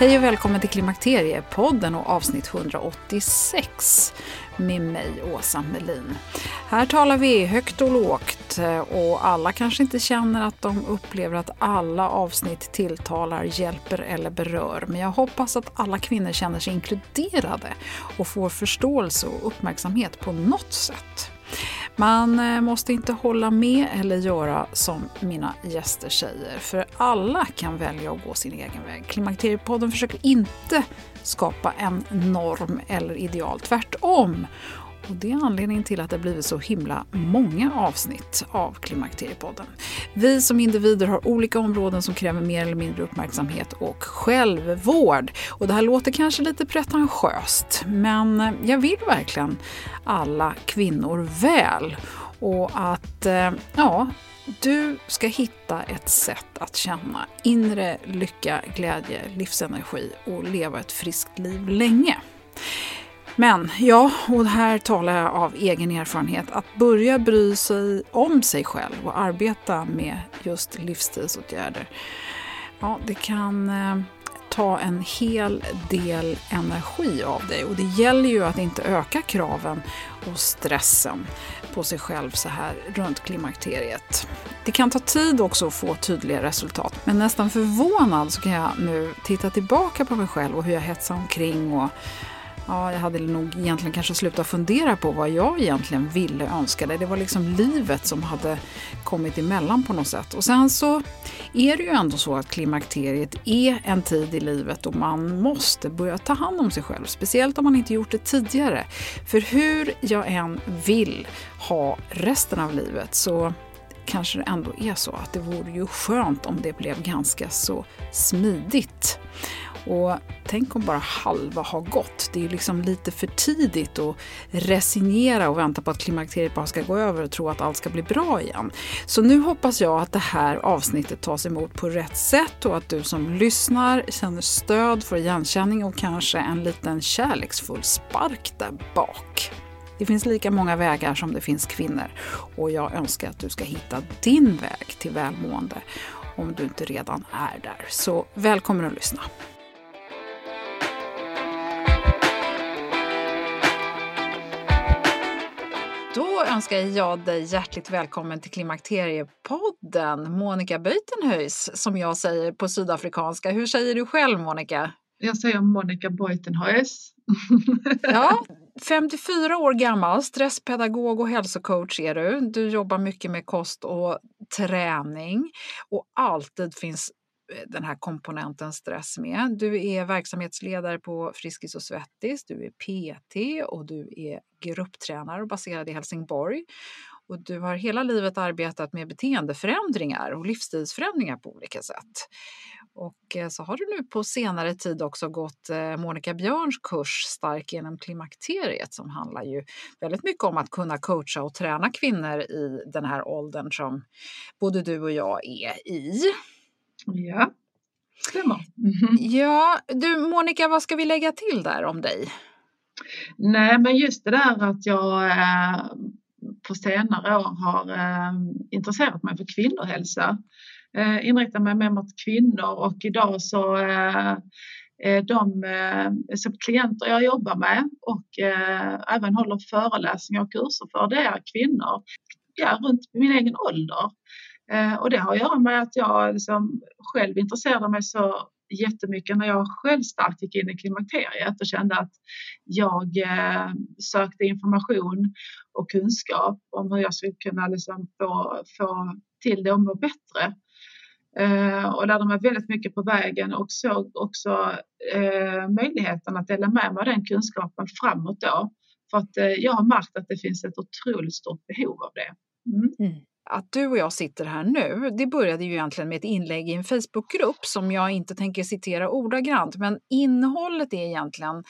Hej och välkommen till Klimakteriepodden och avsnitt 186 med mig, Åsa Melin. Här talar vi högt och lågt eh, och alla kanske inte känner att de upplever att alla avsnitt tilltalar, hjälper eller berör. Men jag hoppas att alla kvinnor känner sig inkluderade och får förståelse och uppmärksamhet på något sätt. Man eh, måste inte hålla med eller göra som mina gäster säger, för alla kan välja att gå sin egen väg. Klimakteriepodden försöker inte skapa en norm eller ideal, tvärtom. Och det är anledningen till att det blivit så himla många avsnitt av Klimakteriepodden. Vi som individer har olika områden som kräver mer eller mindre uppmärksamhet och självvård. Och det här låter kanske lite pretentiöst, men jag vill verkligen alla kvinnor väl. Och att, eh, ja, du ska hitta ett sätt att känna inre lycka, glädje, livsenergi och leva ett friskt liv länge. Men ja, och här talar jag av egen erfarenhet, att börja bry sig om sig själv och arbeta med just livsstilsåtgärder, ja, det kan eh, ta en hel del energi av dig. Och det gäller ju att inte öka kraven och stressen på sig själv så här runt klimakteriet. Det kan ta tid också att få tydliga resultat, men nästan förvånad så kan jag nu titta tillbaka på mig själv och hur jag hetsade omkring och Ja, jag hade nog egentligen kanske slutat fundera på vad jag egentligen ville önskade. Det var liksom livet som hade kommit emellan på något sätt. Och sen så är det ju ändå så att klimakteriet är en tid i livet då man måste börja ta hand om sig själv. Speciellt om man inte gjort det tidigare. För hur jag än vill ha resten av livet så kanske det ändå är så att det vore ju skönt om det blev ganska så smidigt. Och tänk om bara halva har gått. Det är liksom lite för tidigt att resignera och vänta på att klimakteriet bara ska gå över och tro att allt ska bli bra igen. Så nu hoppas jag att det här avsnittet tas emot på rätt sätt och att du som lyssnar känner stöd, får igenkänning och kanske en liten kärleksfull spark där bak. Det finns lika många vägar som det finns kvinnor och jag önskar att du ska hitta din väg till välmående om du inte redan är där. Så välkommen att lyssna! Då önskar jag dig hjärtligt välkommen till Klimakteriepodden, Monica Beutenhuis, som jag säger på sydafrikanska. Hur säger du själv, Monica? Jag säger Monica Beutenhuis. ja, 54 år gammal, stresspedagog och hälsocoach är du. Du jobbar mycket med kost och träning och alltid finns den här komponenten stress med. Du är verksamhetsledare på Friskis och Svettis, du är PT och du är grupptränare baserad i Helsingborg. Och du har hela livet arbetat med beteendeförändringar och livsstilsförändringar på olika sätt. Och eh, så har du nu på senare tid också gått eh, Monica Björns kurs Stark genom klimakteriet som handlar ju väldigt mycket om att kunna coacha och träna kvinnor i den här åldern som både du och jag är i. Ja. stämmer. Mm. Ja, du Monica, vad ska vi lägga till där om dig? Nej, men just det där att jag eh, på senare år har eh, intresserat mig för kvinnohälsa. Eh, inriktar mig mer mot kvinnor och idag så eh, de eh, som klienter jag jobbar med och eh, även håller föreläsningar och kurser för, det är kvinnor ja, runt min egen ålder. Eh, och det har att göra med att jag liksom själv intresserade mig så jättemycket när jag själv starkt gick in i klimakteriet och kände att jag eh, sökte information och kunskap om hur jag skulle kunna liksom få, få till det och må bättre. Eh, och lärde mig väldigt mycket på vägen och såg också eh, möjligheten att dela med mig av den kunskapen framåt då. För att eh, jag har märkt att det finns ett otroligt stort behov av det. Mm. Mm att du och jag sitter här nu, det började ju egentligen med ett inlägg i en Facebookgrupp som jag inte tänker citera ordagrant, men innehållet är egentligen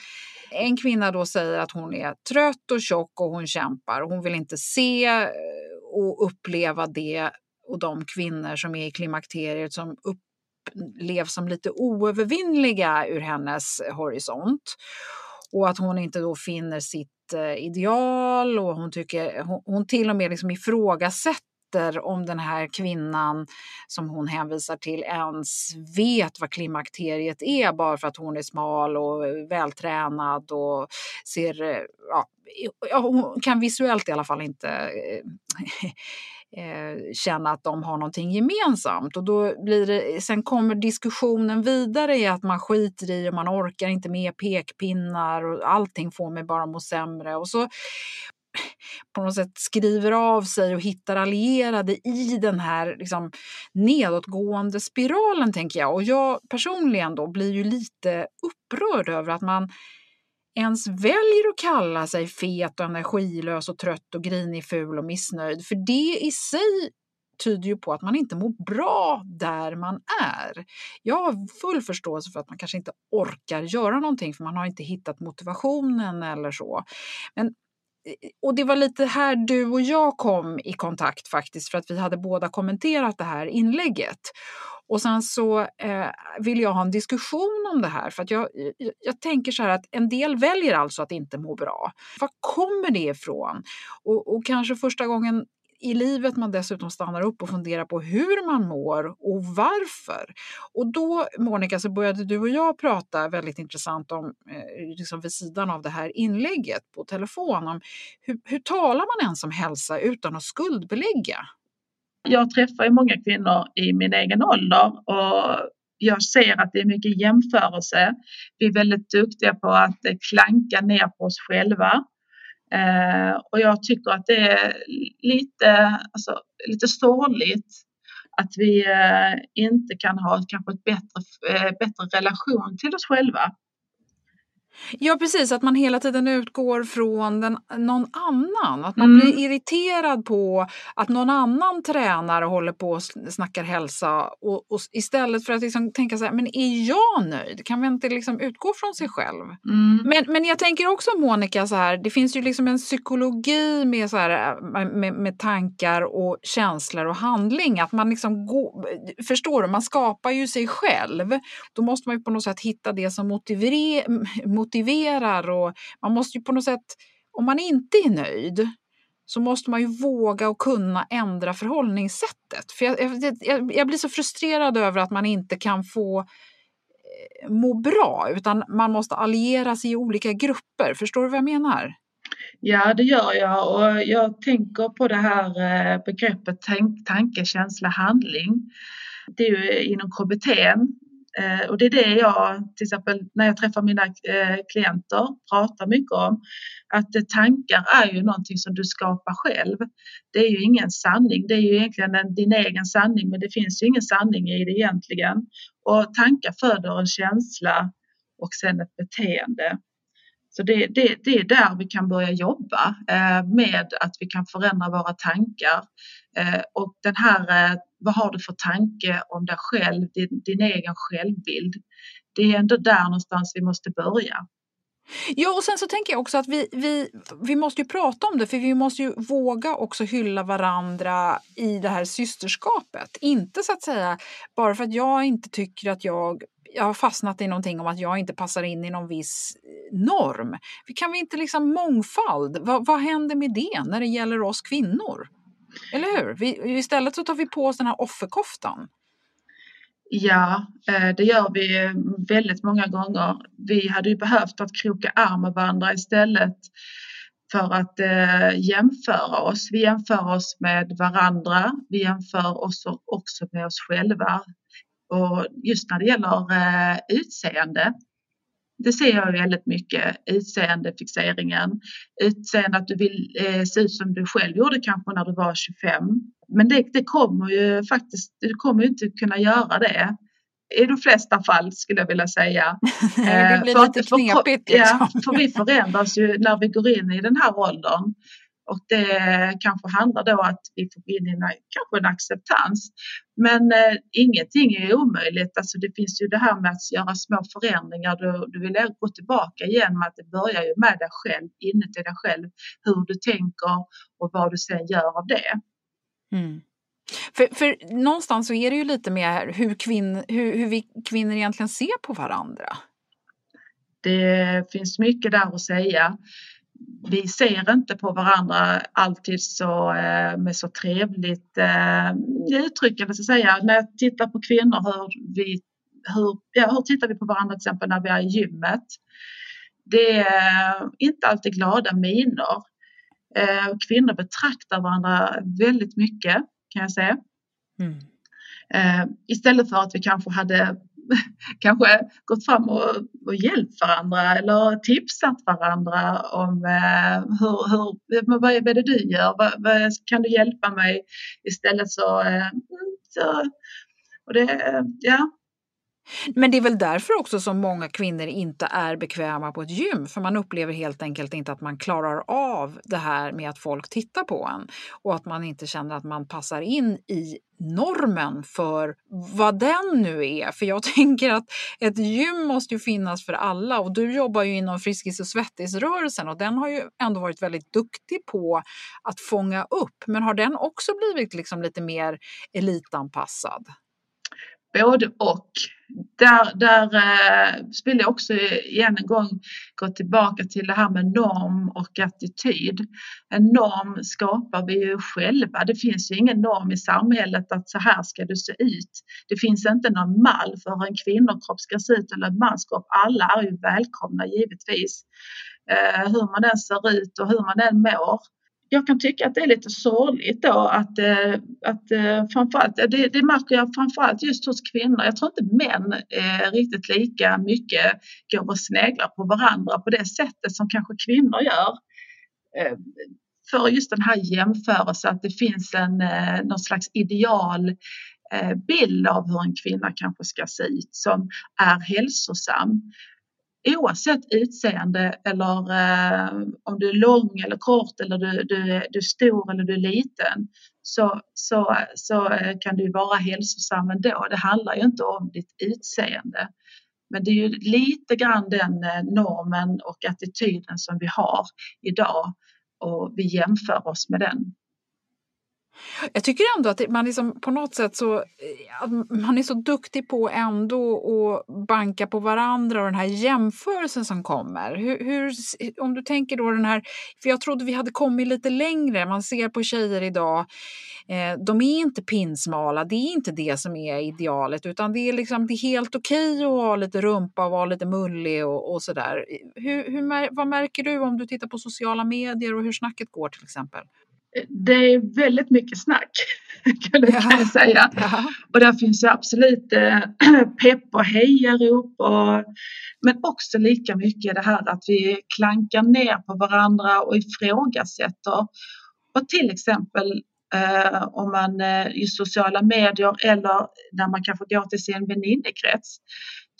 en kvinna då säger att hon är trött och tjock och hon kämpar. och Hon vill inte se eh, och uppleva det och de kvinnor som är i klimakteriet som upplevs som lite oövervinnliga ur hennes horisont. Och att hon inte då finner sitt eh, ideal och hon, tycker, hon, hon till och med liksom ifrågasätter efter om den här kvinnan som hon hänvisar till ens vet vad klimakteriet är bara för att hon är smal och eh, vältränad och ser, eh, ja, hon kan visuellt i alla fall inte eh, känna att de har någonting gemensamt. Och då blir det, sen kommer diskussionen vidare i att man skiter i och man orkar inte med pekpinnar och allting får mig bara må sämre. Och så på något sätt skriver av sig och hittar allierade i den här liksom, nedåtgående spiralen, tänker jag. Och jag personligen då blir ju lite upprörd över att man ens väljer att kalla sig fet och energilös och trött och grinig, ful och missnöjd. För det i sig tyder ju på att man inte mår bra där man är. Jag har full förståelse för att man kanske inte orkar göra någonting för man har inte hittat motivationen eller så. Men och det var lite här du och jag kom i kontakt faktiskt för att vi hade båda kommenterat det här inlägget. Och sen så eh, vill jag ha en diskussion om det här för att jag, jag, jag, tänker så här att en del väljer alltså att inte må bra. Var kommer det ifrån? Och, och kanske första gången i livet man dessutom stannar upp och funderar på hur man mår och varför. Och då, Monica, så började du och jag prata väldigt intressant om, eh, liksom vid sidan av det här inlägget på telefon, om hur, hur talar man ens om hälsa utan att skuldbelägga? Jag träffar ju många kvinnor i min egen ålder och jag ser att det är mycket jämförelse. Vi är väldigt duktiga på att klanka ner på oss själva Eh, och jag tycker att det är lite, alltså, lite sorgligt att vi eh, inte kan ha kanske ett bättre, eh, bättre relation till oss själva. Ja precis, att man hela tiden utgår från den, någon annan. Att man mm. blir irriterad på att någon annan tränar och håller på och snackar hälsa. Och, och istället för att liksom tänka så här, men är jag nöjd? Kan man inte liksom utgå från sig själv? Mm. Men, men jag tänker också Monica, så här, det finns ju liksom en psykologi med, så här, med, med tankar och känslor och handling. Att man liksom går, förstår du, man skapar ju sig själv. Då måste man ju på något sätt hitta det som motiverar motiverar och man måste ju på något sätt, om man inte är nöjd så måste man ju våga och kunna ändra förhållningssättet. För jag, jag, jag blir så frustrerad över att man inte kan få eh, må bra utan man måste alliera sig i olika grupper. Förstår du vad jag menar? Ja, det gör jag och jag tänker på det här eh, begreppet tank, tanke, känsla, handling. Det är ju inom KBT Eh, och det är det jag, till exempel när jag träffar mina eh, klienter, pratar mycket om. Att eh, tankar är ju någonting som du skapar själv. Det är ju ingen sanning, det är ju egentligen en, din egen sanning men det finns ju ingen sanning i det egentligen. Och tankar föder en känsla och sen ett beteende. Så det, det, det är där vi kan börja jobba eh, med att vi kan förändra våra tankar. Eh, och den här, eh, vad har du för tanke om dig själv, din, din egen självbild? Det är ändå där någonstans vi måste börja. Ja, och sen så tänker jag också att vi, vi, vi måste ju prata om det för vi måste ju våga också hylla varandra i det här systerskapet. Inte så att säga bara för att jag inte tycker att jag jag har fastnat i någonting om att jag inte passar in i någon viss eh, norm. Kan vi inte liksom mångfald? Vad, vad händer med det när det gäller oss kvinnor? Eller hur? Vi, istället så tar vi på oss den här offerkoftan. Ja, eh, det gör vi väldigt många gånger. Vi hade ju behövt att kroka arm med varandra istället för att eh, jämföra oss. Vi jämför oss med varandra. Vi jämför oss också med oss själva. Och just när det gäller eh, utseende, det ser jag väldigt mycket, utseendefixeringen. Utseende att du vill eh, se ut som du själv gjorde kanske när du var 25. Men det, det kommer ju faktiskt, du kommer ju inte kunna göra det i de flesta fall skulle jag vilja säga. det blir för lite knepigt. Liksom. Ja, för vi förändras ju när vi går in i den här åldern. Och det kanske handlar då att vi får in en, kanske en acceptans. Men eh, ingenting är omöjligt. Alltså det finns ju det här med att göra små förändringar. Du, du vill gå tillbaka igen med att det börjar ju med dig själv, inuti dig själv. Hur du tänker och vad du sen gör av det. Mm. För, för någonstans så är det ju lite mer hur, kvinn, hur, hur vi kvinnor egentligen ser på varandra. Det finns mycket där att säga vi ser inte på varandra alltid så, eh, med så trevligt eh, uttryckande så att säga. När jag tittar på kvinnor, hur, vi, hur, ja, hur tittar vi på varandra till exempel när vi är i gymmet? Det är inte alltid glada miner. Eh, kvinnor betraktar varandra väldigt mycket kan jag säga. Mm. Istället för att vi kanske hade kanske gått fram och, och hjälpt varandra eller tipsat varandra om eh, hur, hur, vad är det du gör, vad, vad, kan du hjälpa mig? Istället så, eh, så och det, eh, ja, men det är väl därför också som många kvinnor inte är bekväma på ett gym, för man upplever helt enkelt inte att man klarar av det här med att folk tittar på en och att man inte känner att man passar in i normen för vad den nu är. För jag tänker att ett gym måste ju finnas för alla och du jobbar ju inom Friskis och svettisrörelsen och den har ju ändå varit väldigt duktig på att fånga upp. Men har den också blivit liksom lite mer elitanpassad? Både och där, där eh, vill jag också igen en gång gå tillbaka till det här med norm och attityd. En norm skapar vi ju själva. Det finns ju ingen norm i samhället att så här ska du se ut. Det finns inte någon mall för hur en kvinnokropp ska se ut eller en manskropp. Alla är ju välkomna givetvis. Eh, hur man än ser ut och hur man än mår jag kan tycka att det är lite sorgligt då att, eh, att eh, framförallt, det, det märker jag framförallt just hos kvinnor. Jag tror inte män eh, riktigt lika mycket går och sneglar på varandra på det sättet som kanske kvinnor gör. För just den här jämförelsen att det finns en någon slags ideal bild av hur en kvinna kanske ska se ut som är hälsosam oavsett utseende eller eh, om du är lång eller kort eller du, du, du är stor eller du är liten så, så, så eh, kan du vara hälsosam ändå. Det handlar ju inte om ditt utseende. Men det är ju lite grann den eh, normen och attityden som vi har idag och vi jämför oss med den. Jag tycker ändå att man liksom på något sätt så, eh, man är så duktig på ändå att banka på varandra och den här jämförelsen som kommer. Hur, hur, om du tänker då den här, för jag trodde vi hade kommit lite längre, man ser på tjejer idag, eh, de är inte pinsmala, det är inte det som är idealet utan det är, liksom, det är helt okej okay att ha lite rumpa och vara lite mullig och, och sådär. Hur, hur, vad märker du om du tittar på sociala medier och hur snacket går till exempel? Det är väldigt mycket snack kan jag säga. Ja. Och där finns ju absolut eh, pepp och hejarop och, men också lika mycket det här att vi klankar ner på varandra och ifrågasätter. Och till exempel eh, om man eh, i sociala medier eller när man kanske går till sin väninnekrets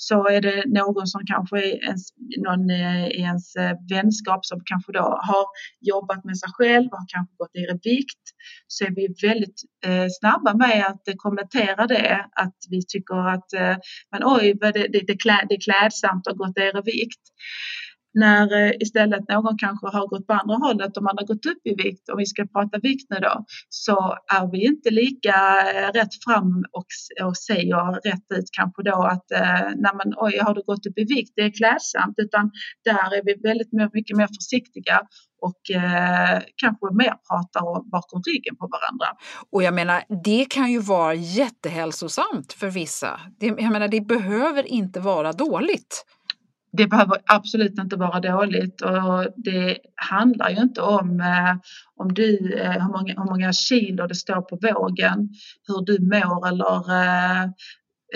så är det någon som kanske är ens, någon eh, i ens eh, vänskap som kanske då har jobbat med sig själv, har kanske gått ner i vikt, så är vi väldigt eh, snabba med att eh, kommentera det, att vi tycker att men oj, det, det, det, klä, det är klädsamt att ha gått ner i vikt när eh, istället någon kanske har gått på andra hållet och man har gått upp i vikt, om vi ska prata vikt nu då, så är vi inte lika eh, rätt fram och, och säger rätt ut kanske då att när nej men, oj, har du gått upp i vikt, det är klädsamt, utan där är vi väldigt mycket mer försiktiga och eh, kanske mer pratar bakom ryggen på varandra. Och jag menar, det kan ju vara jättehälsosamt för vissa. Det, jag menar, det behöver inte vara dåligt det behöver absolut inte vara dåligt och det handlar ju inte om eh, om du, eh, hur, många, hur många kilo det står på vågen, hur du mår eller eh,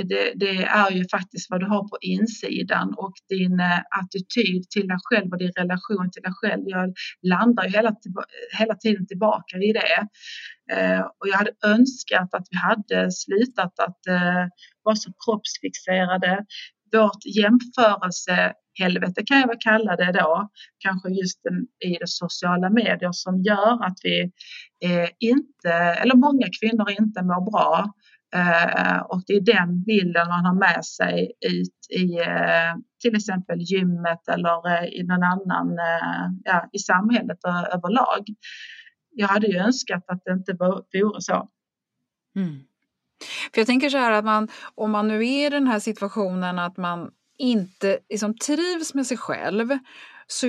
det, det, är ju faktiskt vad du har på insidan och din attityd till dig själv och din relation till dig själv. Jag landar ju hela, hela tiden tillbaka i det. Och jag hade önskat att vi hade slutat att vara så kroppsfixerade vårt jämförelsehelvete kan jag väl kalla det då, kanske just i de sociala medier som gör att vi eh, inte, eller många kvinnor inte mår bra. Eh, och det är den bilden man har med sig ut i eh, till exempel gymmet eller eh, i någon annan, eh, ja, i samhället överlag. Jag hade ju önskat att det inte vore så. Mm. För jag tänker så här att man, om man nu är i den här situationen att man inte liksom trivs med sig själv så,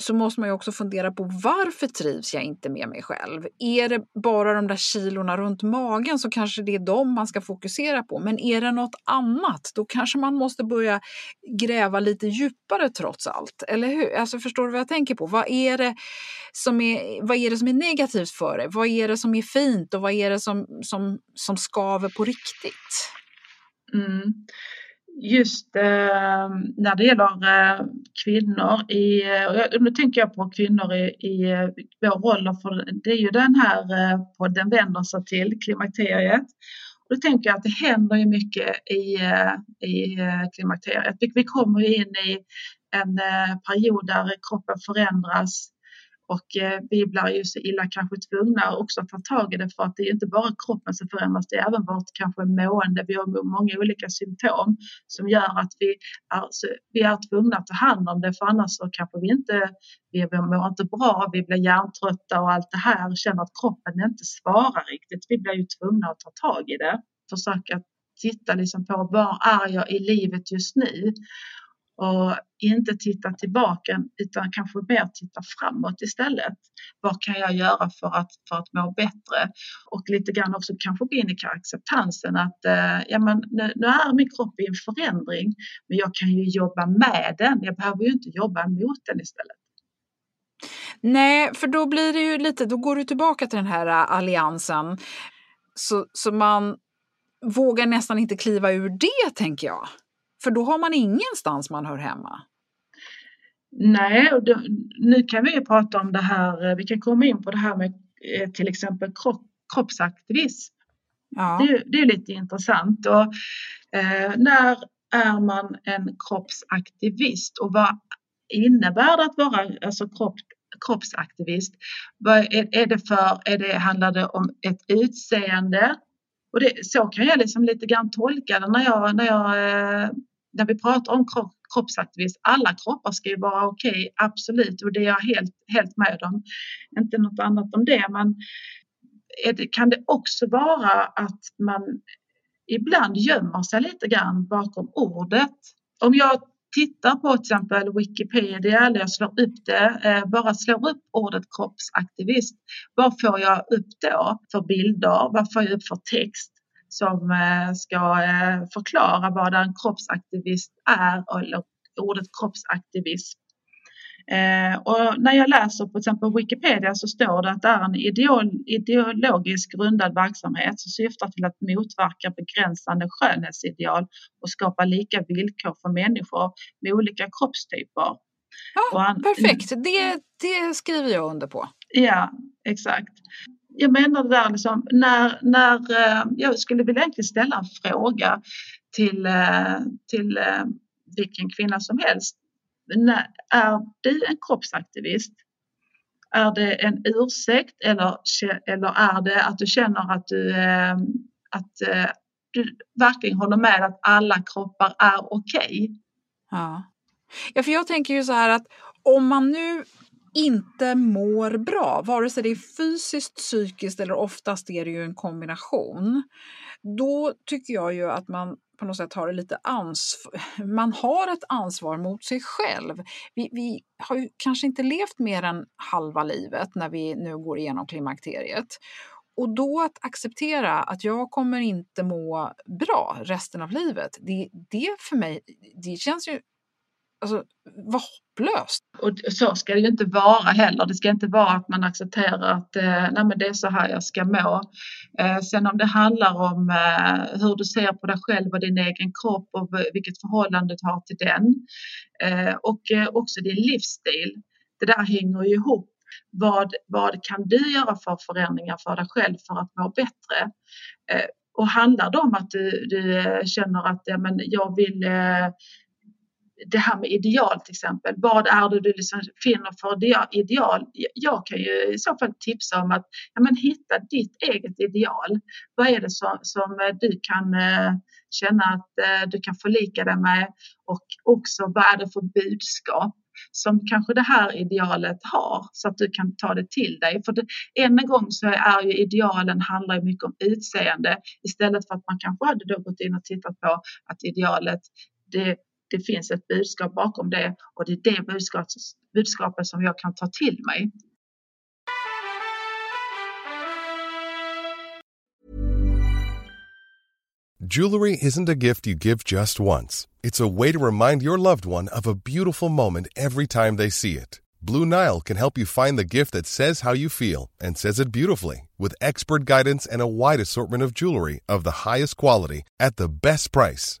så måste man ju också fundera på varför trivs jag inte med mig själv? Är det bara de där kilorna runt magen så kanske det är dem man ska fokusera på. Men är det något annat, då kanske man måste börja gräva lite djupare trots allt. Eller hur? Alltså förstår du vad jag tänker på? Vad är det som är, vad är, det som är negativt för dig? Vad är det som är fint och vad är det som, som, som skaver på riktigt? Mm just eh, när det gäller eh, kvinnor i, eh, och nu tänker jag på kvinnor i, i eh, vår roll, för det är ju den här eh, podden vänder sig till, klimakteriet. Och då tänker jag att det händer ju mycket i, eh, i eh, klimakteriet. Vi kommer in i en period där kroppen förändras och eh, vi blir ju så illa kanske tvungna också att ta tag i det för att det är inte bara kroppen som förändras, det är även vårt kanske mående. Vi har många olika symptom som gör att vi är, vi är tvungna att ta hand om det för annars så kanske vi inte, vi mår inte bra, vi blir hjärntrötta och allt det här, känner att kroppen inte svarar riktigt. Vi blir ju tvungna att ta tag i det, försöka titta liksom på var är jag i livet just nu och inte titta tillbaka utan kanske mer titta framåt istället. Vad kan jag göra för att, för att må bättre? Och lite grann också kanske gå in i acceptansen att eh, ja, men nu, nu, är min kropp i en förändring men jag kan ju jobba med den. Jag behöver ju inte jobba mot den istället. Nej, för då blir det ju lite, då går du tillbaka till den här eh, alliansen. Så, så man vågar nästan inte kliva ur det, tänker jag. För då har man ingenstans man hör hemma. Nej, då, nu kan vi ju prata om det här, eh, vi kan komma in på det här med eh, till exempel kropp, kroppsaktivism. Ja. Det, det, är lite intressant. Och, eh, när är man en kroppsaktivist och vad innebär det att vara alltså, kropp, kroppsaktivist? Vad är, är, det för, är det, handlar det om ett utseende? Och det, så kan jag liksom lite grann tolka det när jag, när jag eh, när vi pratar om kroppsaktivism, alla kroppar ska ju vara okej, okay, absolut, och det är jag helt, helt med om. Inte något annat om det, men det, kan det också vara att man ibland gömmer sig lite grann bakom ordet. Om jag tittar på till exempel Wikipedia eller jag slår upp det, eh, bara slår upp ordet kroppsaktivist, vad får jag upp då för bilder? Vad får jag upp för text? som eh, ska eh, förklara vad en kroppsaktivist är eller ordet kroppsaktivism. Eh, och när jag läser på till exempel Wikipedia så står det att det är en ideologiskt grundad verksamhet som syftar till att motverka begränsande skönhetsideal och skapa lika villkor för människor med olika kroppstyper. Ja, han, perfekt, det, det skriver jag under på. Ja, exakt jag menar det där liksom, när, när eh, jag skulle vilja egentligen ställa en fråga till, eh, till eh, vilken kvinna som helst. När, är du en kroppsaktivist? Är det en ursäkt eller, eller är det att du känner att du, ehm, att eh, du verkligen håller med att alla kroppar är okej? Okay? Ja. ja, för jag tänker ju så här att om man nu inte mår bra, vare sig det är fysiskt, psykiskt eller oftast är det ju en kombination, då tycker jag ju att man på något sätt har lite ansvar. Man har ett ansvar mot sig själv. Vi, vi har ju kanske inte levt mer än halva livet när vi nu går igenom klimakteriet. Och då att acceptera att jag kommer inte må bra resten av livet, det, det för mig, det känns ju alltså, vad hopplöst. Och så ska det ju inte vara heller. Det ska inte vara att man accepterar att eh, nej men det är så här jag ska må. Eh, sen om det handlar om eh, hur du ser på dig själv och din egen kropp och vilket förhållande du har till den. Eh, och eh, också din livsstil. Det där hänger ju ihop. Vad, vad kan du göra för förändringar för dig själv för att må bättre? Eh, och handlar det om att du, du eh, känner att ja, men jag vill det här med ideal till exempel. Vad är det du liksom finner för ideal? Jag kan ju i så fall tipsa om att ja, men hitta ditt eget ideal. Vad är det som, som du kan eh, känna att eh, du kan förlika dig med och också vad är det för budskap som kanske det här idealet har så att du kan ta det till dig. För det, än en gång så är ju idealen handlar mycket om utseende istället för att man kanske hade då gått in och tittat på att idealet det det finns ett budskap bakom det och det är det budskapet, budskapet som jag kan ta till mig. Jewelry isn't a gift you give just once. It's a way to remind your loved one of a beautiful moment every time they see it. Blue Nile can help you find the gift that says how you feel and says it beautifully with expert guidance and a wide assortment of jewelry of the highest quality at the best price.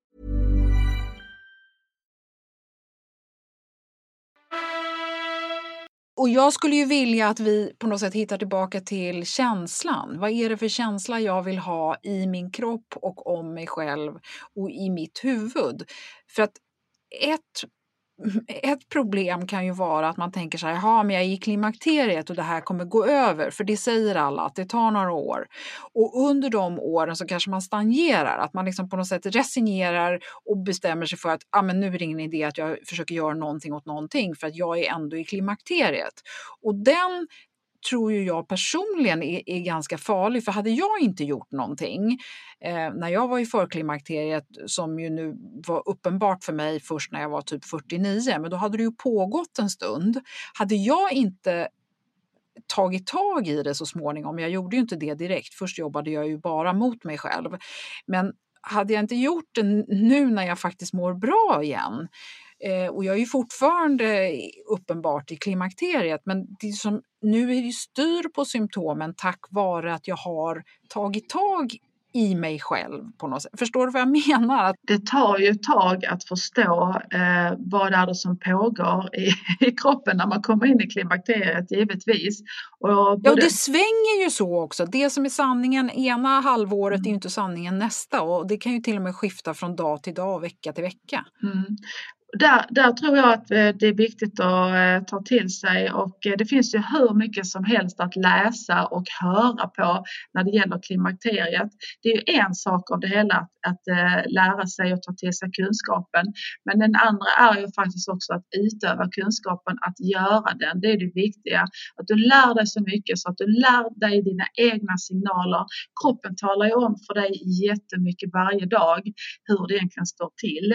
Och jag skulle ju vilja att vi på något sätt hittar tillbaka till känslan. Vad är det för känsla jag vill ha i min kropp och om mig själv och i mitt huvud? För att ett ett problem kan ju vara att man tänker så här, jaha, men jag är i klimakteriet och det här kommer gå över, för det säger alla att det tar några år. Och under de åren så kanske man stagnerar, att man liksom på något sätt resignerar och bestämmer sig för att ah, men nu är det ingen idé att jag försöker göra någonting åt någonting för att jag är ändå i klimakteriet. Och den tror ju jag personligen är, är, ganska farlig. För hade jag inte gjort någonting eh, när jag var i förklimakteriet, som ju nu var uppenbart för mig först när jag var typ 49, men då hade det ju pågått en stund. Hade jag inte tagit tag i det så småningom, jag gjorde ju inte det direkt, först jobbade jag ju bara mot mig själv, men hade jag inte gjort det nu när jag faktiskt mår bra igen, Eh, och jag är fortfarande uppenbart i klimakteriet men det som, nu är det styr på symptomen tack vare att jag har tagit tag i mig själv på något sätt. Förstår du vad jag menar? Det tar ju ett tag att förstå eh, vad det är som pågår i, i kroppen när man kommer in i klimakteriet givetvis. Och både... Ja, och det svänger ju så också. Det som är sanningen ena halvåret mm. är inte sanningen nästa och det kan ju till och med skifta från dag till dag och vecka till vecka. Mm där, där tror jag att eh, det är viktigt att eh, ta till sig och eh, det finns ju hur mycket som helst att läsa och höra på när det gäller klimakteriet. Det är ju en sak av det hela att, att lära sig och ta till sig kunskapen. Men den andra är ju faktiskt också att utöva kunskapen, att göra den. Det är det viktiga. Att du lär dig så mycket så att du lär dig dina egna signaler. Kroppen talar ju om för dig jättemycket varje dag hur det egentligen står till.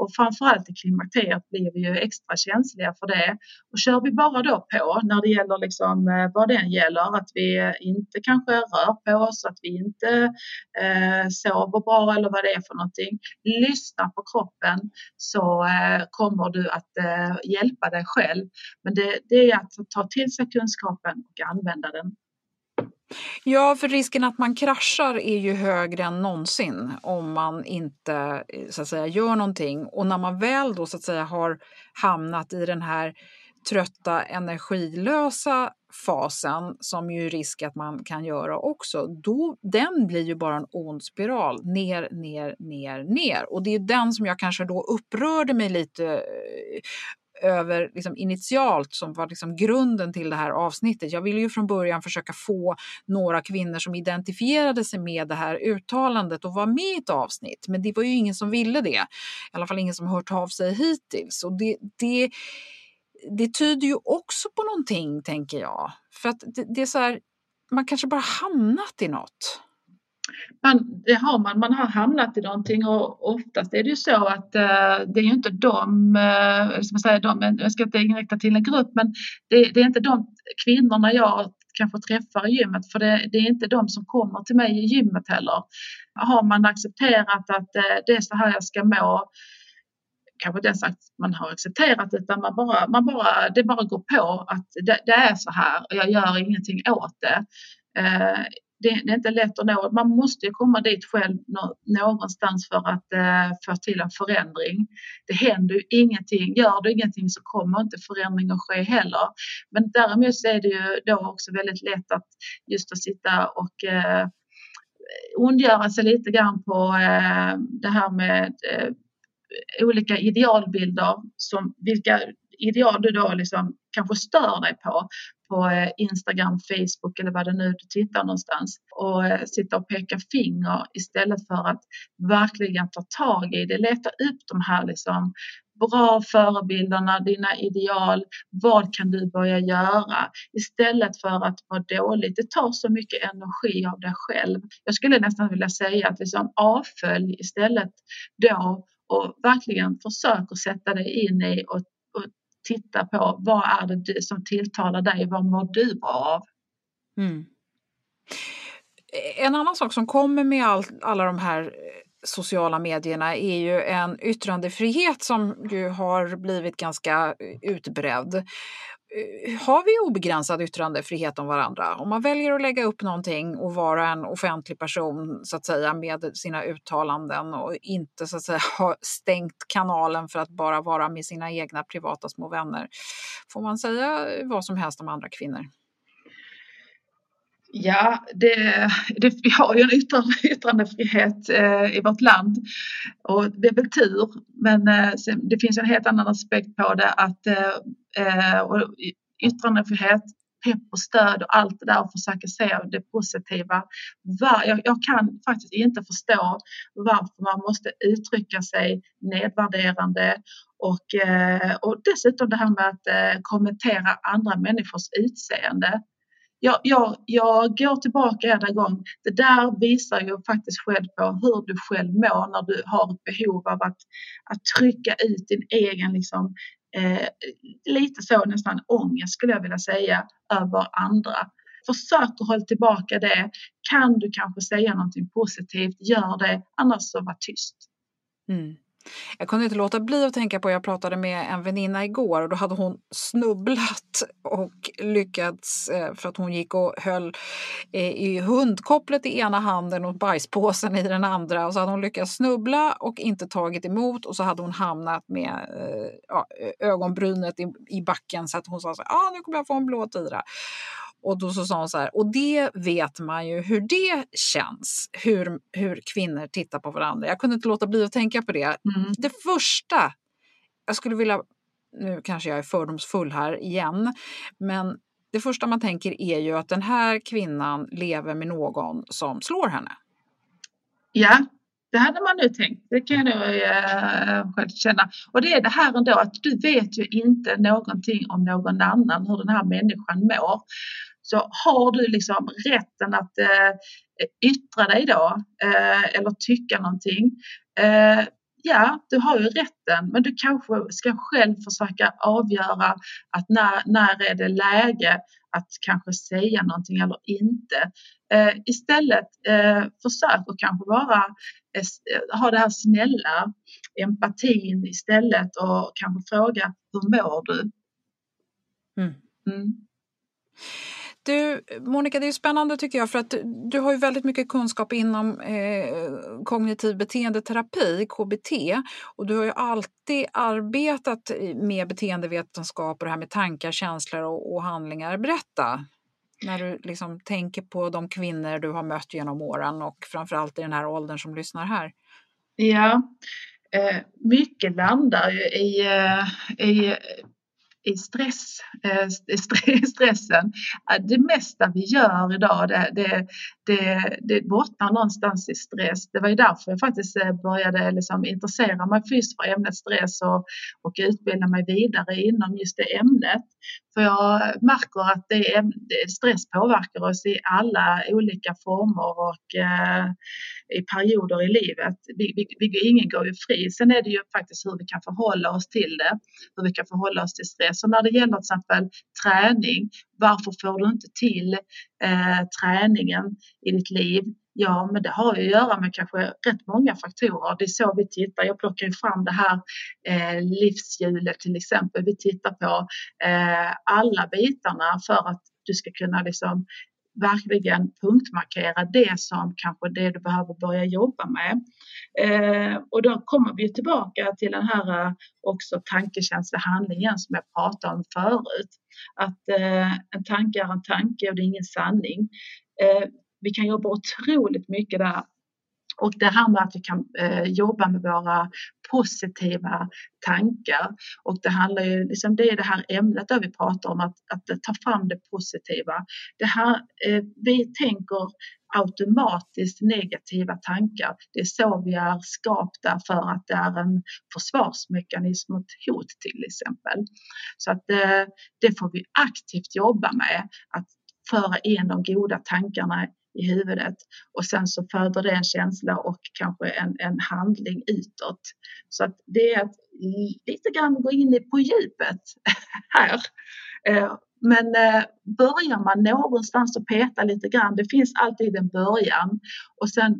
Och framförallt i klimakteriet klimakteriet blir vi ju extra känsliga för det. Och kör vi bara då på när det gäller liksom eh, vad den gäller, att vi eh, inte kanske rör på oss, att vi inte eh, sover bra eller vad det är för någonting. Lyssna på kroppen så eh, kommer du att eh, hjälpa dig själv. Men det, det är att ta till sig kunskapen och använda den. Ja, för risken att man kraschar är ju högre än någonsin om man inte eh, så att säga, gör någonting. Och när man väl då så att säga har hamnat i den här trötta, energilösa fasen, som ju är risk att man kan göra också, då, den blir ju bara en ond spiral. Ner, ner, ner, ner. Och det är den som jag kanske då upprörde mig lite eh, över liksom initialt som var liksom grunden till det här avsnittet. Jag ville ju från början försöka få några kvinnor som identifierade sig med det här uttalandet och var med i ett avsnitt. Men det var ju ingen som ville det. I alla fall ingen som hört av sig hittills. Och det, det, det tyder ju också på någonting, tänker jag. För att det, det är så här, man kanske bara hamnat i något man, det har man, man har hamnat i någonting och oftast är det ju så att uh, det är ju inte de, uh, som jag, säger, de, eh, jag ska inte inrikta till en grupp, men det, det är inte de kvinnorna jag kanske träffar i gymmet för det, det, är inte de som kommer till mig i gymmet heller. Har man accepterat att uh, det är så här jag ska må kanske inte ens att man har accepterat utan man bara, man bara, det bara går på att det, det är så här och jag gör ingenting åt det det, det, är inte lätt att nå. Man måste ju komma dit själv någonstans för att eh, få till en förändring. Det händer ju ingenting. Gör du ingenting så kommer inte förändring att ske heller. Men däremot så är det ju då också väldigt lätt att just att sitta och eh, ondgöra sig lite grann på eh, det här med eh, olika idealbilder som vilka ideal du då liksom kanske stör dig på på eh, Instagram, Facebook eller vad det nu du tittar någonstans och eh, sitta och peka finger istället för att verkligen ta tag i det. Leta upp de här liksom bra förebilderna, dina ideal. Vad kan du börja göra istället för att vara dåligt? Det tar så mycket energi av dig själv. Jag skulle nästan vilja säga att liksom avfölj istället då och verkligen försök att sätta dig in i och titta på vad är det som tilltalar dig, vad mår du bra av? Mm. En annan sak som kommer med all, alla de här sociala medierna är ju en yttrandefrihet som ju har blivit ganska utbredd. Eh, har vi obegränsad yttrandefrihet om varandra? Om man väljer att lägga upp någonting och vara en offentlig person så att säga med sina uttalanden och inte så att säga ha stängt kanalen för att bara vara med sina egna privata små vänner. Får man säga vad som helst om andra kvinnor? Ja, det, det, vi har ju en yttrandefrihet eh, i vårt land och det är väl tur. Men eh, det finns en helt annan aspekt på det att eh, eh och yttrandefrihet, pepp och stöd och allt det där och försöka se det positiva. Var, jag, jag, kan faktiskt inte förstå varför man måste uttrycka sig nedvärderande och, eh, och dessutom det här med att eh, kommentera andra människors utseende jag, jag, jag går tillbaka en gång. Det där visar ju faktiskt själv på hur du själv mår när du har ett behov av att, att trycka ut din egen, liksom, eh, lite så nästan ångest skulle jag vilja säga, över andra. Försök att hålla tillbaka det. Kan du kanske säga någonting positivt, gör det. Annars så var tyst. Mm. Jag kunde inte låta bli att tänka på, jag pratade med en väninna igår och då hade hon snubblat och lyckats eh, för att hon gick och höll eh, i hundkopplet i ena handen och bajspåsen i den andra och så hade hon lyckats snubbla och inte tagit emot och så hade hon hamnat med eh, ja, ögonbrynet i, backen så att hon sa så här, ah, nu kommer jag få en blå tira. Och då så sa hon så här, och det vet man ju hur det känns, hur, hur kvinnor tittar på varandra. Jag kunde inte låta bli att tänka på det. Mm. Det första jag skulle vilja, nu kanske jag är fördomsfull här igen, men det första man tänker är ju att den här kvinnan lever med någon som slår henne. Ja, det hade man nu tänkt. Det kan jag äh, själv känna. Och det är det här ändå att du vet ju inte någonting om någon annan, hur den här människan mår. Så har du liksom rätten att äh, yttra dig då äh, eller tycka någonting. ja, du har ju rätten, men du kanske ska själv försöka avgöra att när, när är det läge att kanske säga någonting eller inte. Eh, istället eh, försök att kanske vara, eh, ha det här snälla empatin istället och kanske fråga hur mår du? Mm. Mm. Du, Monica, det är spännande tycker jag för att du har ju väldigt mycket kunskap inom eh, kognitiv beteendeterapi, KBT, och du har ju alltid arbetat med beteendevetenskap och det här med tankar, känslor och, och handlingar. Berätta! När du liksom tänker på de kvinnor du har mött genom åren och framförallt i den här åldern som lyssnar här. Ja, eh, mycket landar ju i, eh, i i stress, eh, stressen. Eh, det mesta vi gör idag det, det, det, det bottnar någonstans i stress. Det var ju därför jag faktiskt eh, började liksom intressera mig fysiskt för ämnet stress och, och utbilda mig vidare inom just det ämnet. För jag märker att det, stress påverkar oss i alla olika former och eh, i perioder i livet. Vi, vi, vi, ingen går ju fri. Sen är det ju faktiskt hur vi kan förhålla oss till det, hur vi kan förhålla oss till stress. Så när det gäller till exempel träning, varför får du inte till eh, träningen i ditt liv? Ja, men det har ju att göra med kanske rätt många faktorer. Det är så vi tittar. Jag plockar ju fram det här eh, livshjulet till exempel. Vi tittar på eh, alla bitarna för att du ska kunna liksom verkligen punktmarkera det som kanske det du behöver börja jobba med. Eh, och då kommer vi tillbaka till den här eh, också tankekänsla handlingen som jag pratade om förut. Att eh, en tanke är en tanke och det är ingen sanning. Eh, vi kan jobba otroligt mycket där och det här med att vi kan eh, jobba med våra positiva tankar. Och det handlar ju, liksom, det är det här ämnet där vi pratar om, att, att ta fram det positiva. Det här, eh, vi tänker automatiskt negativa tankar. Det är så vi är skapta för att det är en försvarsmekanism mot hot till exempel. Så att eh, det får vi aktivt jobba med, att föra in de goda tankarna i huvudet och sen så föder det en känsla och kanske en, en handling utåt. Så att det är att lite grann gå in på djupet här. Eh, men eh, börjar man någonstans och peta lite grann, det finns alltid en början och sen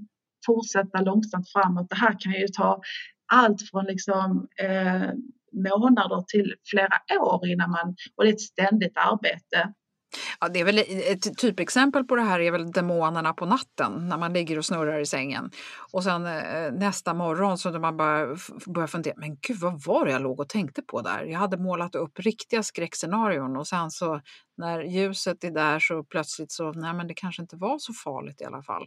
fortsätta långsamt framåt. Det här kan ju ta allt från liksom, eh, månader till flera år innan man, och det är ett ständigt arbete. Ja, det är väl ett typexempel på det här är väl demonerna på natten när man ligger och snurrar i sängen. Och sen eh, nästa morgon så när man bara börjar fundera, men gud vad var det jag låg och tänkte på där? Jag hade målat upp riktiga skräckscenarion och sen så när ljuset är där så plötsligt så, nej men det kanske inte var så farligt i alla fall.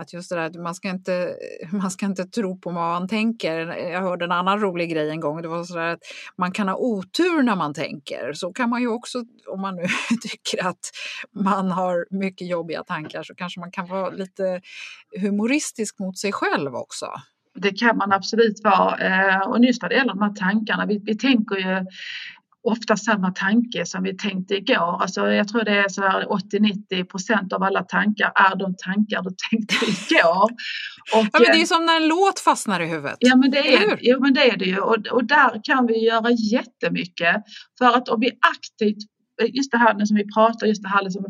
Att just det där, man ska, inte, man ska inte tro på vad man tänker. Jag hörde en annan rolig grej en gång. Det var så att man kan ha otur när man tänker. Så kan man ju också, om man nu tycker att man har mycket jobbiga tankar, så kanske man kan vara lite humoristisk mot sig själv också. Det kan man absolut vara. Eh, och just när det gäller de här tankarna, vi, vi tänker ju ofta samma tanke som vi tänkte igår. Alltså jag tror det är 80-90 procent av alla tankar är de tankar du tänkte igår. Och, ja, men det är som när en låt fastnar i huvudet. Ja men det är, ja, men det, är det ju och, och där kan vi göra jättemycket. För att om vi aktivt just det här som vi pratar, just det här liksom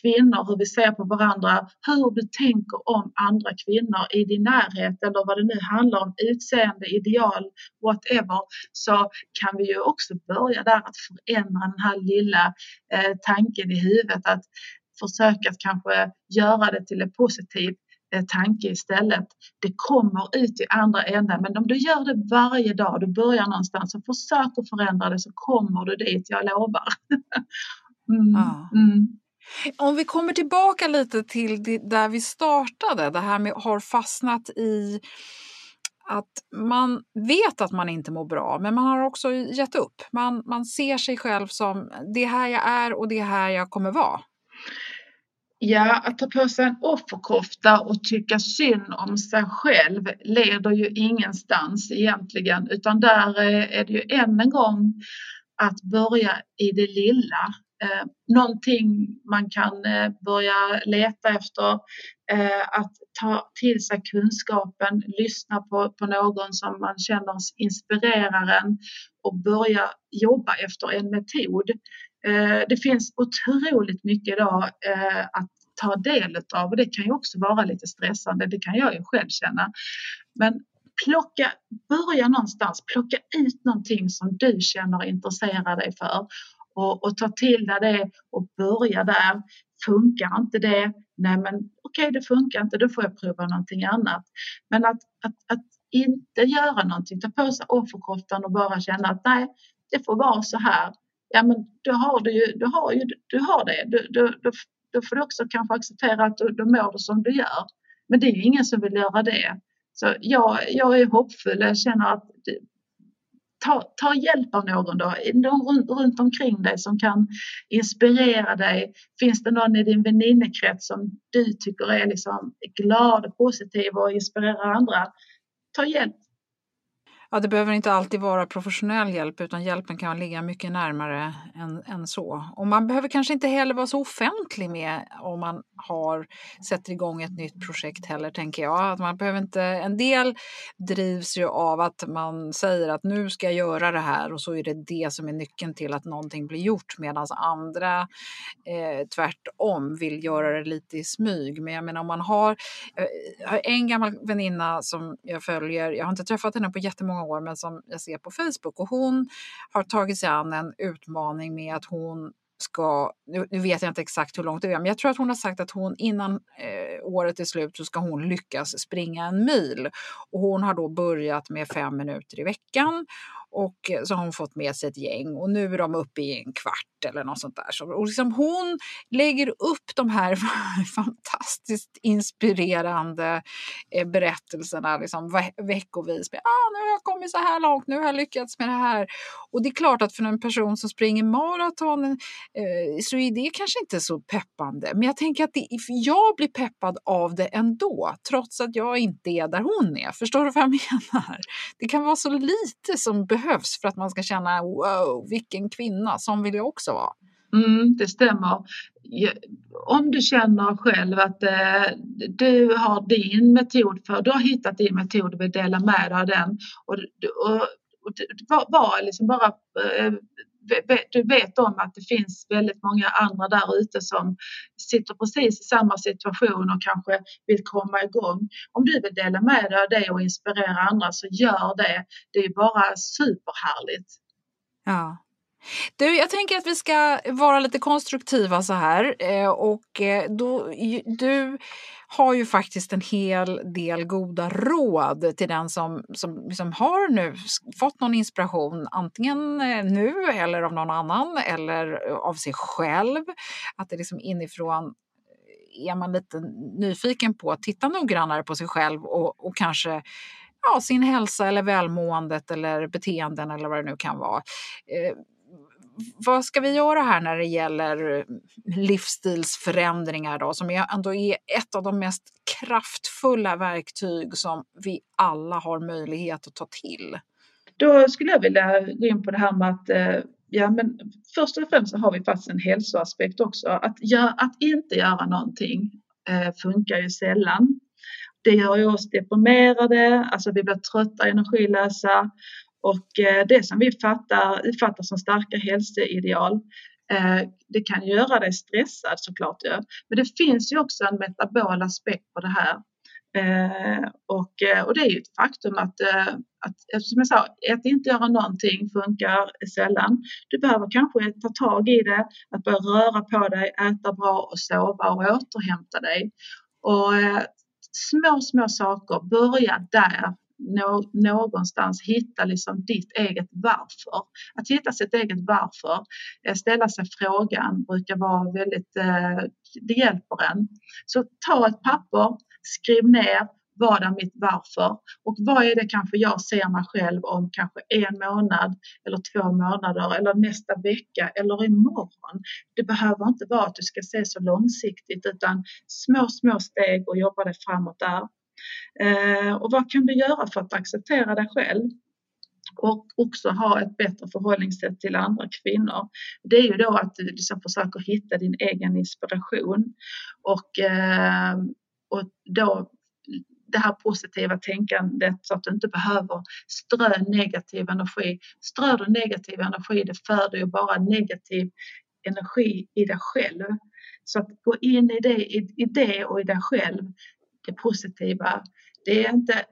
kvinnor, hur vi ser på varandra, hur du tänker om andra kvinnor i din närhet eller vad det nu handlar om, utseende, ideal, whatever, så kan vi ju också börja där att förändra den här lilla eh, tanken i huvudet att försöka att kanske göra det till ett positivt tanke istället. Det kommer ut i andra änden, men om du gör det varje dag, du börjar någonstans och försök att förändra det så kommer du dit, jag lovar. mm, ja. mm. Om vi kommer tillbaka lite till det, där vi startade, det här med har fastnat i att man vet att man inte mår bra, men man har också gett upp. Man, man ser sig själv som det här jag är och det här jag kommer vara. Ja, att ta på sig en offerkofta och tycka synd om sig själv leder ju ingenstans egentligen, utan där eh, är det ju än en gång att börja i det lilla. Eh, någonting man kan eh, börja leta efter, eh, att ta till sig kunskapen, lyssna på, på någon som man känner inspirerar en och börja jobba efter en metod. Eh, det finns otroligt mycket idag eh, att ta del av och det kan ju också vara lite stressande, det kan jag ju själv känna. Men plocka, börja någonstans, plocka ut någonting som du känner intresserar dig för och, och ta till dig det och börja där. Funkar inte det? Nej men okej, okay, det funkar inte, då får jag prova någonting annat. Men att, att, att inte göra någonting, ta på sig offerkoftan och bara känna att nej, det får vara så här. Ja, men då har du ju, du har ju, du har det. Du, du, du, då får du också kanske acceptera att du, du mår som du gör. Men det är ju ingen som vill göra det. Så jag, jag är hoppfull. Jag känner att ta, ta hjälp av någon då, någon runt, runt omkring dig som kan inspirera dig. Finns det någon i din väninnekrets som du tycker är liksom glad och positiv och inspirerar andra? Ta hjälp Ja, det behöver inte alltid vara professionell hjälp utan hjälpen kan ligga mycket närmare än, än så. Och man behöver kanske inte heller vara så offentlig med om man har, sätter igång ett nytt projekt heller, tänker jag. Att man behöver inte, en del drivs ju av att man säger att nu ska jag göra det här och så är det det som är nyckeln till att någonting blir gjort medan andra eh, tvärtom vill göra det lite i smyg. Men jag menar om man har, eh, jag har en gammal väninna som jag följer, jag har inte träffat henne på jättemånga många år men som jag ser på Facebook och hon har tagit sig an en utmaning med att hon ska, nu, nu vet jag inte exakt hur långt det är, men jag tror att hon har sagt att hon innan eh, året är slut så ska hon lyckas springa en mil. Och hon har då börjat med fem minuter i veckan och så har hon fått med sig ett gäng och nu är de uppe i en kvart eller något sånt där. Och liksom hon lägger upp de här fantastiskt inspirerande eh, berättelserna liksom, veckovis. Med, ah, nu har jag kommit så här långt, nu har jag lyckats med det här. Och det är klart att för en person som springer maraton eh, så är det kanske inte så peppande. Men jag tänker att det, jag blir peppad av det ändå, trots att jag inte är där hon är. Förstår du vad jag menar? Det kan vara så lite som behövs för att man ska känna wow, vilken kvinna, som vill jag också vara. Mm, det stämmer. Om du känner själv att eh, du har din metod för, du har hittat din metod och vill dela med dig av den och, och, och var, var liksom bara eh, du vet om att det finns väldigt många andra där ute som sitter precis i samma situation och kanske vill komma igång. Om du vill dela med dig av det och inspirera andra så gör det. Det är bara superhärligt. Ja. Du, jag tänker att vi ska vara lite konstruktiva så här eh, och eh, då, du har ju faktiskt en hel del goda råd till den som, som liksom har nu fått någon inspiration, antingen eh, nu eller av någon annan eller av sig själv. Att det liksom inifrån är man lite nyfiken på att titta noggrannare på sig själv och, och kanske ja, sin hälsa eller välmåendet eller beteenden eller vad det nu kan vara vad ska vi göra här när det gäller livsstilsförändringar då, som ändå är ett av de mest kraftfulla verktyg som vi alla har möjlighet att ta till? Då skulle jag vilja gå in på det här med att eh, ja, men först och främst så har vi faktiskt en hälsoaspekt också. Att, ja, att inte göra någonting eh, funkar ju sällan. Det gör ju oss deprimerade, alltså vi blir trötta, energilösa och eh, det som vi fattar, uppfattar som starka hälsoideal eh, det kan göra dig stressad såklart. Ja. Men det finns ju också en metabol aspekt på det här. Eh, och, och det är ju ett faktum att, att som jag sa, att inte göra någonting funkar sällan. Du behöver kanske ta tag i det, att börja röra på dig, äta bra och sova och återhämta dig. Och små, små saker, börja där nå, någonstans hitta liksom ditt eget varför. Att hitta sitt eget varför, eh, ställa sig frågan brukar vara väldigt, eh, det hjälper en. Så ta ett papper, skriv ner Vad är mitt varför? Och vad är det kanske jag ser mig själv om kanske en månad eller två månader eller nästa vecka eller imorgon? Det behöver inte vara att du ska se så långsiktigt utan små, små steg och jobba dig framåt där. Eh, och vad kan du göra för att acceptera dig själv? och också ha ett bättre förhållningssätt till andra kvinnor. Det är ju då att du liksom försöker hitta din egen inspiration och, eh, och då det här positiva tänkandet så att du inte behöver strö negativ energi. Strör du negativ energi, det föder ju bara negativ energi i dig själv. Så att gå in i det, i, i det och i dig själv, det positiva, det är inte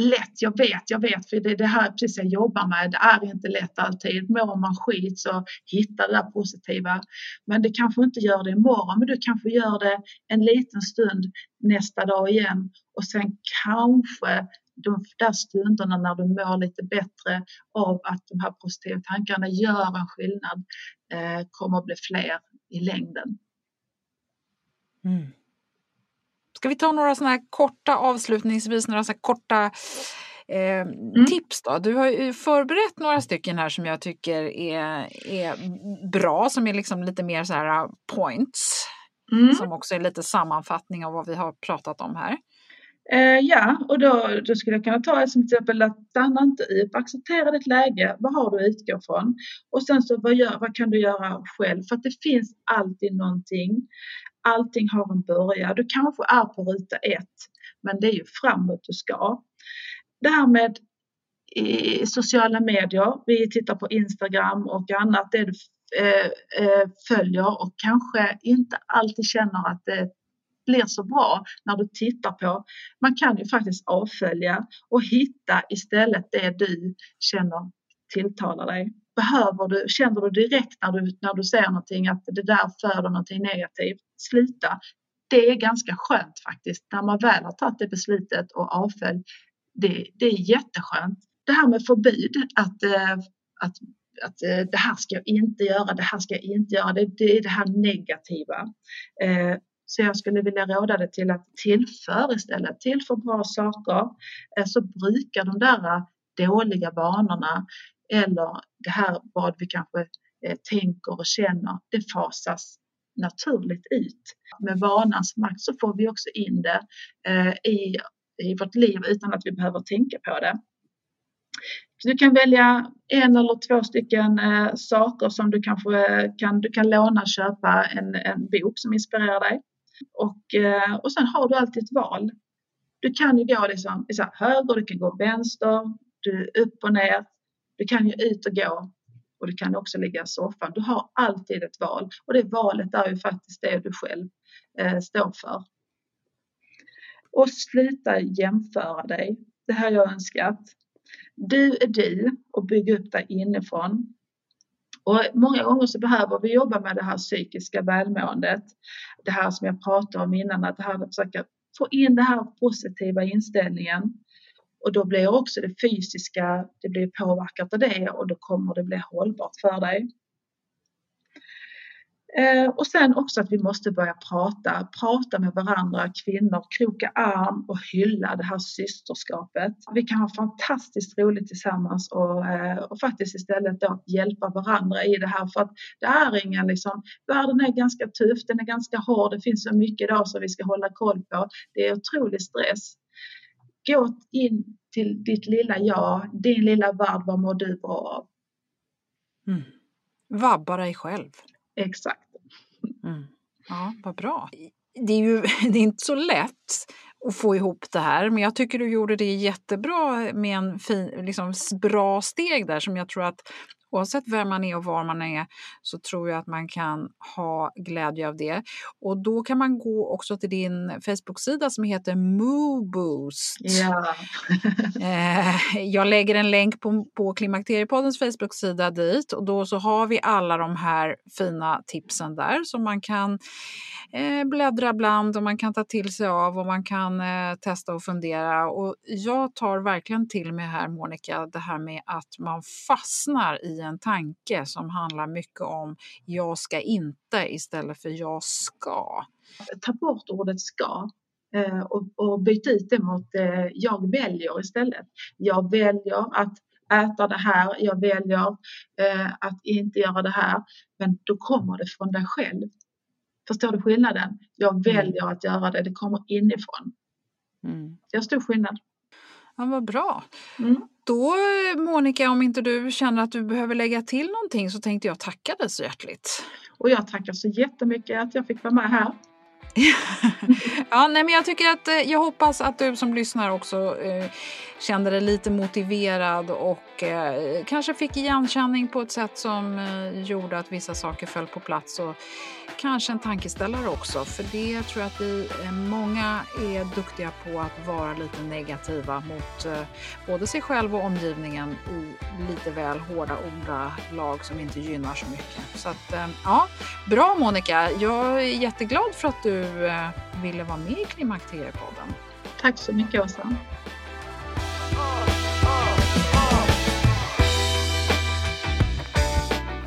lätt, jag vet, jag vet, för det är det här precis jag jobbar med. Det är inte lätt alltid. Mår man skit så hitta det där positiva. Men det kanske inte gör det imorgon, men du kanske gör det en liten stund nästa dag igen och sen kanske de där stunderna när du mår lite bättre av att de här positiva tankarna gör en skillnad eh, kommer att bli fler i längden. Mm. Ska vi ta några sådana här korta avslutningsvis, några så korta eh, mm. tips då? Du har ju förberett några stycken här som jag tycker är, är bra, som är liksom lite mer så här uh, points. Mm. Som också är lite sammanfattning av vad vi har pratat om här. Eh, ja, och då, då skulle jag kunna ta som till exempel att stanna inte upp, acceptera ditt läge, vad har du att utgå från? Och sen så vad, gör, vad kan du göra själv? För att det finns alltid någonting allting har en början. Du kanske är på ruta ett, men det är ju framåt du ska. Det här med i sociala medier, vi tittar på Instagram och annat, det du eh, eh, följer och kanske inte alltid känner att det blir så bra när du tittar på. Man kan ju faktiskt avfölja och hitta istället det du känner tilltalar dig behöver du, känner du direkt när du, när du ser någonting att det där föder någonting negativt, sluta. Det är ganska skönt faktiskt när man väl har tagit det beslutet och avfölj. Det, det är jätteskönt. Det här med förbud, att, eh, att, att eh, det här ska jag inte göra, det här ska jag inte göra, det, det är det här negativa. Eh, så jag skulle vilja råda dig till att tillför istället, tillför bra saker så brukar de där dåliga vanorna eller det här vad vi kanske eh, tänker och känner, det fasas naturligt ut. Med vanans makt så får vi också in det eh, i, i vårt liv utan att vi behöver tänka på det. Så du kan välja en eller två stycken eh, saker som du kanske kan, du kan låna, köpa en, en bok som inspirerar dig. Och, eh, och sen har du alltid ett val. Du kan ju gå liksom, liksom höger, du kan gå vänster, du upp och ner, du kan ju ut och gå och du kan också ligga i soffan. Du har alltid ett val och det valet är ju faktiskt det du själv eh, står för. Och sluta jämföra dig. Det här har jag önskat. Du är du och bygg upp dig inifrån. Och många gånger så behöver vi jobba med det här psykiska välmåendet. Det här som jag pratade om innan, att det här att försöka få in den här positiva inställningen. Och då blir också det fysiska, det blir påverkat av det och då kommer det bli hållbart för dig. Eh, och sen också att vi måste börja prata, prata med varandra, kvinnor, kroka arm och hylla det här systerskapet. Vi kan ha fantastiskt roligt tillsammans och, eh, och faktiskt istället då hjälpa varandra i det här för att det är ingen liksom, världen är ganska tuff, den är ganska hård, det finns så mycket idag som vi ska hålla koll på. Det är otrolig stress. Gå in till ditt lilla jag, din lilla värld, vad mår du bra av? Mm. Vabba dig själv. Exakt. Mm. Ja, vad bra. Det är ju det är inte så lätt att få ihop det här, men jag tycker du gjorde det jättebra med en fin, liksom, bra steg där som jag tror att oavsett vem man är och var man är så tror jag att man kan ha glädje av det. Och då kan man gå också till din Facebook-sida som heter Mooboost. Ja. Eh, jag lägger en länk på, på Klimakteriepoddens Facebook-sida dit och då så har vi alla de här fina tipsen där som man kan eh, bläddra bland och man kan ta till sig av och man kan eh, testa och fundera. Och jag tar verkligen till mig här Monica det här med att man fastnar i en tanke som handlar mycket om jag ska inte istället för jag ska. Ta bort ordet ska. eh, och, och byta ut det mot eh, jag väljer istället. Jag väljer att äta det här, jag väljer eh, att inte göra det här. Men då kommer det från dig själv. Förstår du skillnaden? Jag mm. väljer att göra det, det kommer inifrån. Mm. Det är stor skillnad. Ja, vad bra. Mm. Då Monica, om inte du känner att du behöver lägga till någonting så tänkte jag tacka dig så hjärtligt. Och jag tackar så jättemycket att jag fick vara med här. ja, nej, men jag tycker att eh, jag hoppas att du som lyssnar också eh, kände dig lite motiverad och eh, kanske fick igenkänning på ett sätt som eh, gjorde att vissa saker föll på plats och kanske en tankeställare också. För det tror jag att vi eh, många är duktiga på att vara lite negativa mot eh, både sig själv och omgivningen i lite väl hårda ordalag som inte gynnar så mycket. Så att, eh, ja, bra Monica. Jag är jätteglad för att du eh, ville vara med i Klimakteriepodden. Tack så mycket Åsa.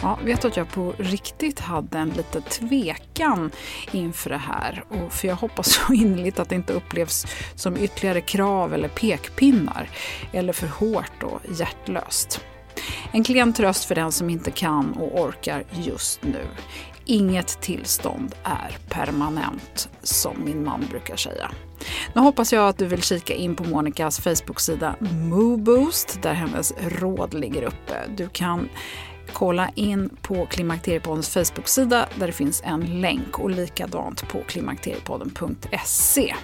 Ja, vet du att jag på riktigt hade en liten tvekan inför det här. Och för jag hoppas så innerligt att det inte upplevs som ytterligare krav eller pekpinnar. Eller för hårt och hjärtlöst. En klen tröst för den som inte kan och orkar just nu. Inget tillstånd är permanent, som min man brukar säga. Nu hoppas jag att du vill kika in på Monikas Facebook-sida Mooboost där hennes råd ligger uppe. Du kan kolla in på Klimakteriepoddens Facebook-sida där det finns en länk och likadant på klimakteriepodden.se.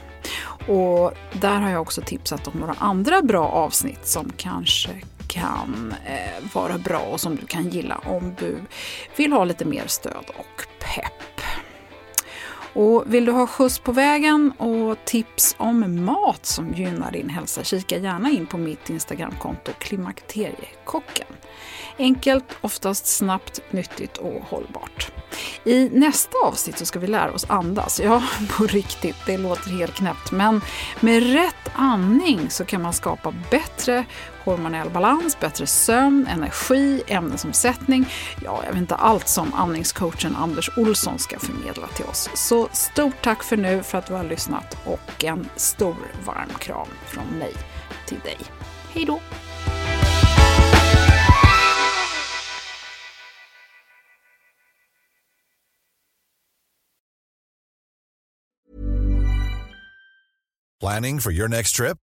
Och där har jag också tipsat om några andra bra avsnitt som kanske kan eh, vara bra och som du kan gilla om du vill ha lite mer stöd och pepp. Och vill du ha skjuts på vägen och tips om mat som gynnar din hälsa, kika gärna in på mitt Instagramkonto Klimakteriekocken. Enkelt, oftast snabbt, nyttigt och hållbart. I nästa avsnitt så ska vi lära oss andas. Ja, på riktigt, det låter helt knäppt. Men med rätt andning så kan man skapa bättre hormonell balans, bättre sömn, energi, ämnesomsättning. Ja, jag vet inte allt som andningscoachen Anders Olsson ska förmedla till oss. Så stort tack för nu för att du har lyssnat och en stor varm kram från mig till dig. Hej då! Planning for your next trip?